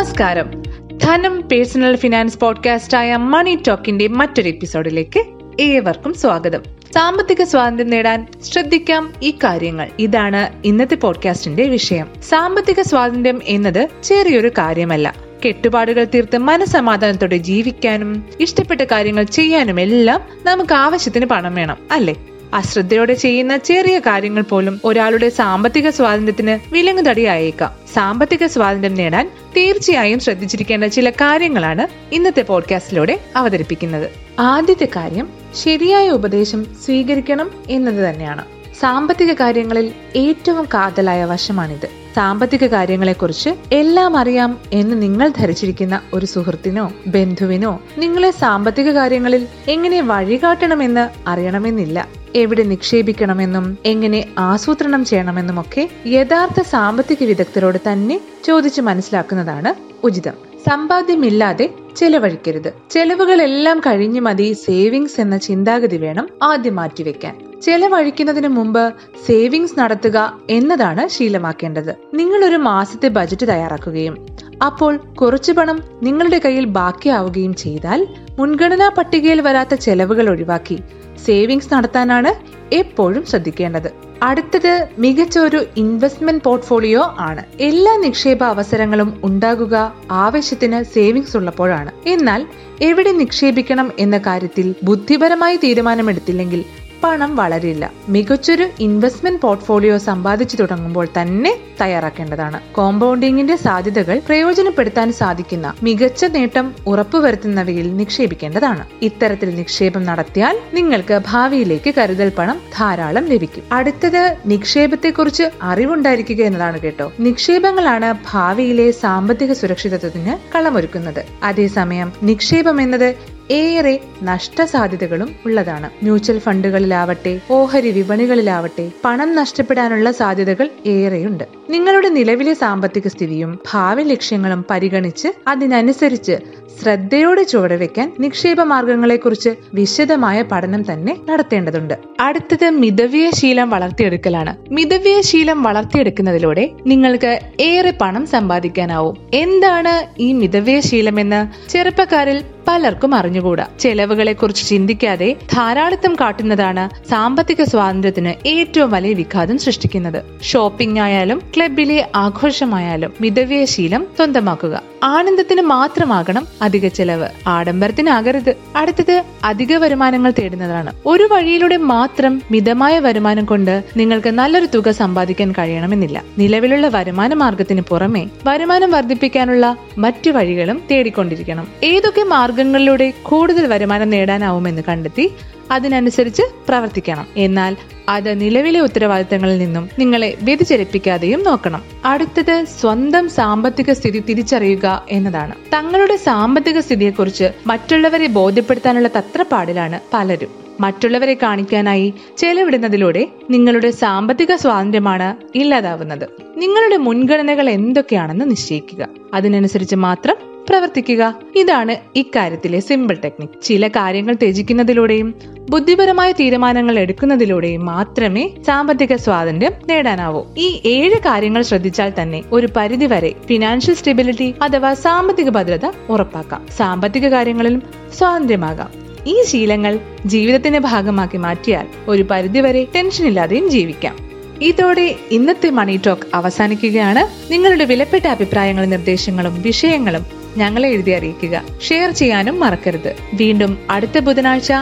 നമസ്കാരം. ധനം personal finance podcast ആയ മണി ടോക്കിന്റെ മറ്റൊരു എപ്പിസോഡിലേക്ക് ഏവർക്കും സ്വാഗതം. സാമ്പത്തിക സ്വാതന്ത്ര്യം നേടാൻ ശ്രദ്ധിക്കാം ഈ കാര്യങ്ങൾ. ഇതാണ് ഇന്നത്തെ പോഡ്കാസ്റ്റിന്റെ വിഷയം. സാമ്പത്തിക സ്വാതന്ത്ര്യം എന്നത് ചെറിയൊരു കാര്യമല്ല. കെട്ടുപാടുകൾ തീർത്ത് മനസമാധാനത്തോടെ ജീവിക്കാനും ഇഷ്ടപ്പെട്ട കാര്യങ്ങൾ ചെയ്യാനും എല്ലാം നമുക്ക് ആവശ്യത്തിന് പണം വേണം അല്ലേ? അശ്രദ്ധയോടെ ചെയ്യുന്ന ചെറിയ കാര്യങ്ങൾ പോലും ഒരാളുടെ സാമ്പത്തിക സ്വാതന്ത്ര്യത്തിന് വിലങ്ങുതടിയായേക്കാം. സാമ്പത്തിക സ്വാതന്ത്ര്യം നേടാൻ തീർച്ചയായും ശ്രദ്ധിച്ചിരിക്കേണ്ട ചില കാര്യങ്ങളാണ് ഇന്നത്തെ പോഡ്കാസ്റ്റിലൂടെ അവതരിപ്പിക്കുന്നത്. ആദ്യത്തെ കാര്യം ശരിയായ ഉപദേശം സ്വീകരിക്കണം എന്നത് തന്നെയാണ്. സാമ്പത്തിക കാര്യങ്ങളിൽ ഏറ്റവും കാതലായ വശമാണിത്. സാമ്പത്തിക കാര്യങ്ങളെക്കുറിച്ച് എല്ലാം അറിയാം എന്ന് നിങ്ങൾ ധരിച്ചിരിക്കുന്ന ഒരു സുഹൃത്തിനോ ബന്ധുവിനോ നിങ്ങളെ സാമ്പത്തിക കാര്യങ്ങളിൽ എങ്ങനെ വഴികാട്ടണമെന്ന് അറിയണമെന്നില്ല. എവിടെ നിക്ഷേപിക്കണമെന്നും എങ്ങനെ ആസൂത്രണം ചെയ്യണമെന്നുമൊക്കെ യഥാർത്ഥ സാമ്പത്തിക വിദഗ്ധരോട് തന്നെ ചോദിച്ചു മനസ്സിലാക്കുന്നതാണ് ഉചിതം. സമ്പാദ്യമില്ലാതെ ചെലവഴിക്കരുത്. ചെലവുകളെല്ലാം കഴിഞ്ഞു മതി സേവിങ്സ് എന്ന ചിന്താഗതി വേണം ആദ്യം മാറ്റിവെക്കാൻ. ചെലവഴിക്കുന്നതിന് മുമ്പ് സേവിങ്സ് നടത്തുക എന്നതാണ് ശീലമാക്കേണ്ടത്. നിങ്ങൾ ഒരു മാസത്തെ ബജറ്റ് തയ്യാറാക്കുകയും അപ്പോൾ കുറച്ചു പണം നിങ്ങളുടെ കയ്യിൽ ബാക്കിയാവുകയും ചെയ്താൽ മുൻഗണനാ പട്ടികയിൽ വരാത്ത ചെലവുകൾ ഒഴിവാക്കി സേവിങ്സ് നടത്താനാണ് എപ്പോഴും ശ്രദ്ധിക്കേണ്ടത്. അടുത്തത് മികച്ച ഒരു ഇൻവെസ്റ്റ്മെന്റ് പോർട്ട്ഫോളിയോ ആണ്. എല്ലാ നിക്ഷേപ അവസരങ്ങളും ഉണ്ടാകുക ആവശ്യത്തിന് സേവിങ്സ് ഉള്ളപ്പോഴാണ്. എന്നാൽ എവിടെ നിക്ഷേപിക്കണം എന്ന കാര്യത്തിൽ ബുദ്ധിപരമായി തീരുമാനമെടുത്തില്ലെങ്കിൽ പണം വളരില്ല. മികച്ചൊരു ഇൻവെസ്റ്റ്മെന്റ് പോർട്ട്ഫോളിയോ സമ്പാദിച്ചു തുടങ്ങുമ്പോൾ തന്നെ തയ്യാറാക്കേണ്ടതാണ്. കോമ്പൗണ്ടിങ്ങിന്റെ സാധ്യതകൾ പ്രയോജനപ്പെടുത്താൻ സാധിക്കുന്ന മികച്ച നേട്ടം ഉറപ്പുവരുത്തുന്നവയിൽ നിക്ഷേപിക്കേണ്ടതാണ്. ഇത്തരത്തിൽ നിക്ഷേപം നടത്തിയാൽ നിങ്ങൾക്ക് ഭാവിയിലേക്ക് കരുതൽ പണം ധാരാളം ലഭിക്കും. അടുത്തത് നിക്ഷേപത്തെക്കുറിച്ച് അറിവുണ്ടായിരിക്കുക എന്നതാണ് കേട്ടോ. നിക്ഷേപങ്ങളാണ് ഭാവിയിലെ സാമ്പത്തിക സുരക്ഷിതത്വത്തിന് കളമൊരുക്കുന്നത്. അതേസമയം നിക്ഷേപം എന്നത് ഏറെ നഷ്ടസാധ്യതകളും ഉള്ളതാണ്. മ്യൂച്വൽ ഫണ്ടുകളിലാവട്ടെ ഓഹരി വിപണികളിലാവട്ടെ പണം നഷ്ടപ്പെടാനുള്ള സാധ്യതകൾ ഏറെയുണ്ട്. നിങ്ങളുടെ നിലവിലെ സാമ്പത്തിക സ്ഥിതിയും ഭാവി ലക്ഷ്യങ്ങളും പരിഗണിച്ച് അതിനനുസരിച്ച് ശ്രദ്ധയോടെ ചുവടുവെക്കാൻ നിക്ഷേപ മാർഗങ്ങളെക്കുറിച്ച് വിശദമായ പഠനം തന്നെ നടത്തേണ്ടതുണ്ട്. അടുത്തത് മിതവ്യ ശീലം വളർത്തിയെടുക്കലാണ്. മിതവ്യ ശീലം വളർത്തിയെടുക്കുന്നതിലൂടെ നിങ്ങൾക്ക് ഏറെ പണം സമ്പാദിക്കാനാവും. എന്താണ് ഈ മിതവ്യയ ശീലമെന്ന് ചെറുപ്പക്കാരിൽ പലർക്കും അറിഞ്ഞുകൂടാ. ചെലവുകളെ കുറിച്ച് ചിന്തിക്കാതെ ധാരാളിത്തം കാട്ടുന്നതാണ് സാമ്പത്തിക സ്വാതന്ത്ര്യത്തിന് ഏറ്റവും വലിയ വിഘാതം സൃഷ്ടിക്കുന്നത്. ഷോപ്പിംഗ് ആയാലും ക്ലബിലെ ആഘോഷമായാലും മിതവ്യ ശീലം സ്വന്തമാക്കുക. ആനന്ദത്തിന് മാത്രമാകണം അധിക ചെലവ്. ആഡംബരത്തിനാകരുത്. അടുത്തത് അധിക വരുമാനങ്ങൾ തേടുന്നതാണ്. ഒരു വഴിയിലൂടെ മാത്രം മിതമായ വരുമാനം കൊണ്ട് നിങ്ങൾക്ക് നല്ലൊരു തുക സമ്പാദിക്കാൻ കഴിയണമെന്നില്ല. നിലവിലുള്ള വരുമാന മാർഗത്തിന് പുറമെ വരുമാനം വർദ്ധിപ്പിക്കാനുള്ള മറ്റു വഴികളും തേടിക്കൊണ്ടിരിക്കണം. ഏതൊക്കെ മാർഗങ്ങളിലൂടെ കൂടുതൽ വരുമാനം നേടാനാവുമെന്ന് കണ്ടെത്തി അതിനനുസരിച്ച് പ്രവർത്തിക്കണം. എന്നാൽ അത് നിലവിലെ ഉത്തരവാദിത്തങ്ങളിൽ നിന്നും നിങ്ങളെ വ്യതിചലിപ്പിക്കാതെയും നോക്കണം. അടുത്തത് സ്വന്തം സാമ്പത്തിക സ്ഥിതി തിരിച്ചറിയുക എന്നതാണ്. തങ്ങളുടെ സാമ്പത്തിക സ്ഥിതിയെക്കുറിച്ച് മറ്റുള്ളവരെ ബോധ്യപ്പെടുത്താനുള്ള തത്രപ്പാടിലാണ് പലരും. മറ്റുള്ളവരെ കാണിക്കാനായി ചെലവിടുന്നതിലൂടെ നിങ്ങളുടെ സാമ്പത്തിക സ്വാതന്ത്ര്യമാണ് ഇല്ലാതാവുന്നത്. നിങ്ങളുടെ മുൻഗണനകൾ എന്തൊക്കെയാണെന്ന് നിശ്ചയിക്കുക. അതിനനുസരിച്ച് മാത്രം പ്രവർത്തിക്കുക. ഇതാണ് ഇക്കാര്യത്തിലെ സിമ്പിൾ ടെക്നിക്. ചില കാര്യങ്ങൾ ത്യജിക്കുന്നതിലൂടെയും ബുദ്ധിപരമായ തീരുമാനങ്ങൾ എടുക്കുന്നതിലൂടെ മാത്രമേ സാമ്പത്തിക സ്വാതന്ത്ര്യം നേടാനാവൂ. ഈ ഏഴ് കാര്യങ്ങൾ ശ്രദ്ധിച്ചാൽ തന്നെ ഒരു പരിധിവരെ ഫിനാൻഷ്യൽ സ്റ്റെബിലിറ്റി അഥവാ സാമ്പത്തിക ഭദ്രത ഉറപ്പാക്കാം. സാമ്പത്തിക കാര്യങ്ങളിലും സ്വാതന്ത്ര്യമാകാം. ഈ ശീലങ്ങൾ ജീവിതത്തിന്റെ ഭാഗമാക്കി മാറ്റിയാൽ ഒരു പരിധിവരെ ടെൻഷൻ ഇല്ലാതെയും ജീവിക്കാം. ഇതോടെ ഇന്നത്തെ മണി ടോക്ക് അവസാനിക്കുകയാണ്. നിങ്ങളുടെ വിലപ്പെട്ട അഭിപ്രായങ്ങളും നിർദ്ദേശങ്ങളും വിഷയങ്ങളും ഞങ്ങളെ എഴുതി അറിയിക്കുക. ഷെയർ ചെയ്യാനും മറക്കരുത്. വീണ്ടും അടുത്ത ബുധനാഴ്ച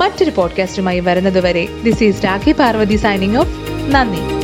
മറ്റൊരു പോഡ്കാസ്റ്റുമായി വരുന്നതുവരെ this is Rakhi Parvathy signing off നന്ദി.